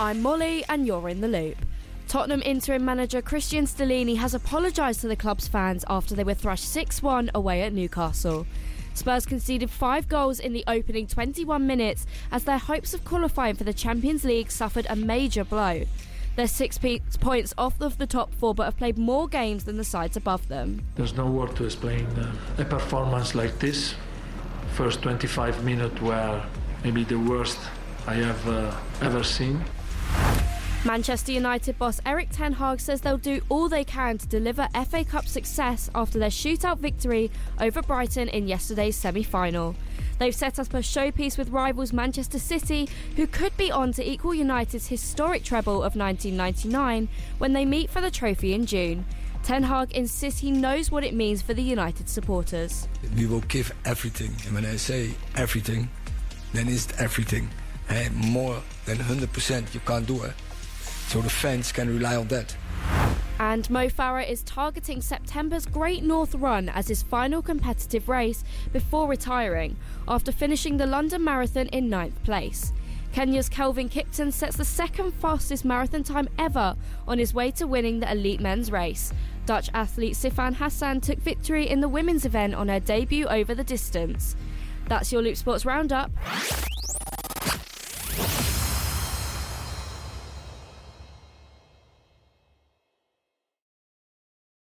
I'm Molly, and you're in the loop. Tottenham interim manager Cristian Stellini has apologised to the club's fans after they were thrashed 6 1 away at Newcastle. Spurs conceded five goals in the opening 21 minutes as their hopes of qualifying for the Champions League suffered a major blow. They're six pe- points off of the top four, but have played more games than the sides above them. There's no word to explain uh, a performance like this. First 25 minutes were maybe the worst I have uh, ever seen. Manchester United boss Erik Ten Hag says they'll do all they can to deliver FA Cup success after their shootout victory over Brighton in yesterday's semi final. They've set up a showpiece with rivals Manchester City, who could be on to equal United's historic treble of 1999 when they meet for the trophy in June. Ten Hag insists he knows what it means for the United supporters. We will give everything, and when I say everything, then it's everything. And more than 100% you can't do it. So the fans can rely on that. And Mo Farah is targeting September's Great North Run as his final competitive race before retiring, after finishing the London Marathon in ninth place. Kenya's Kelvin Kiptum sets the second fastest marathon time ever on his way to winning the elite men's race. Dutch athlete Sifan Hassan took victory in the women's event on her debut over the distance. That's your Loop Sports Roundup.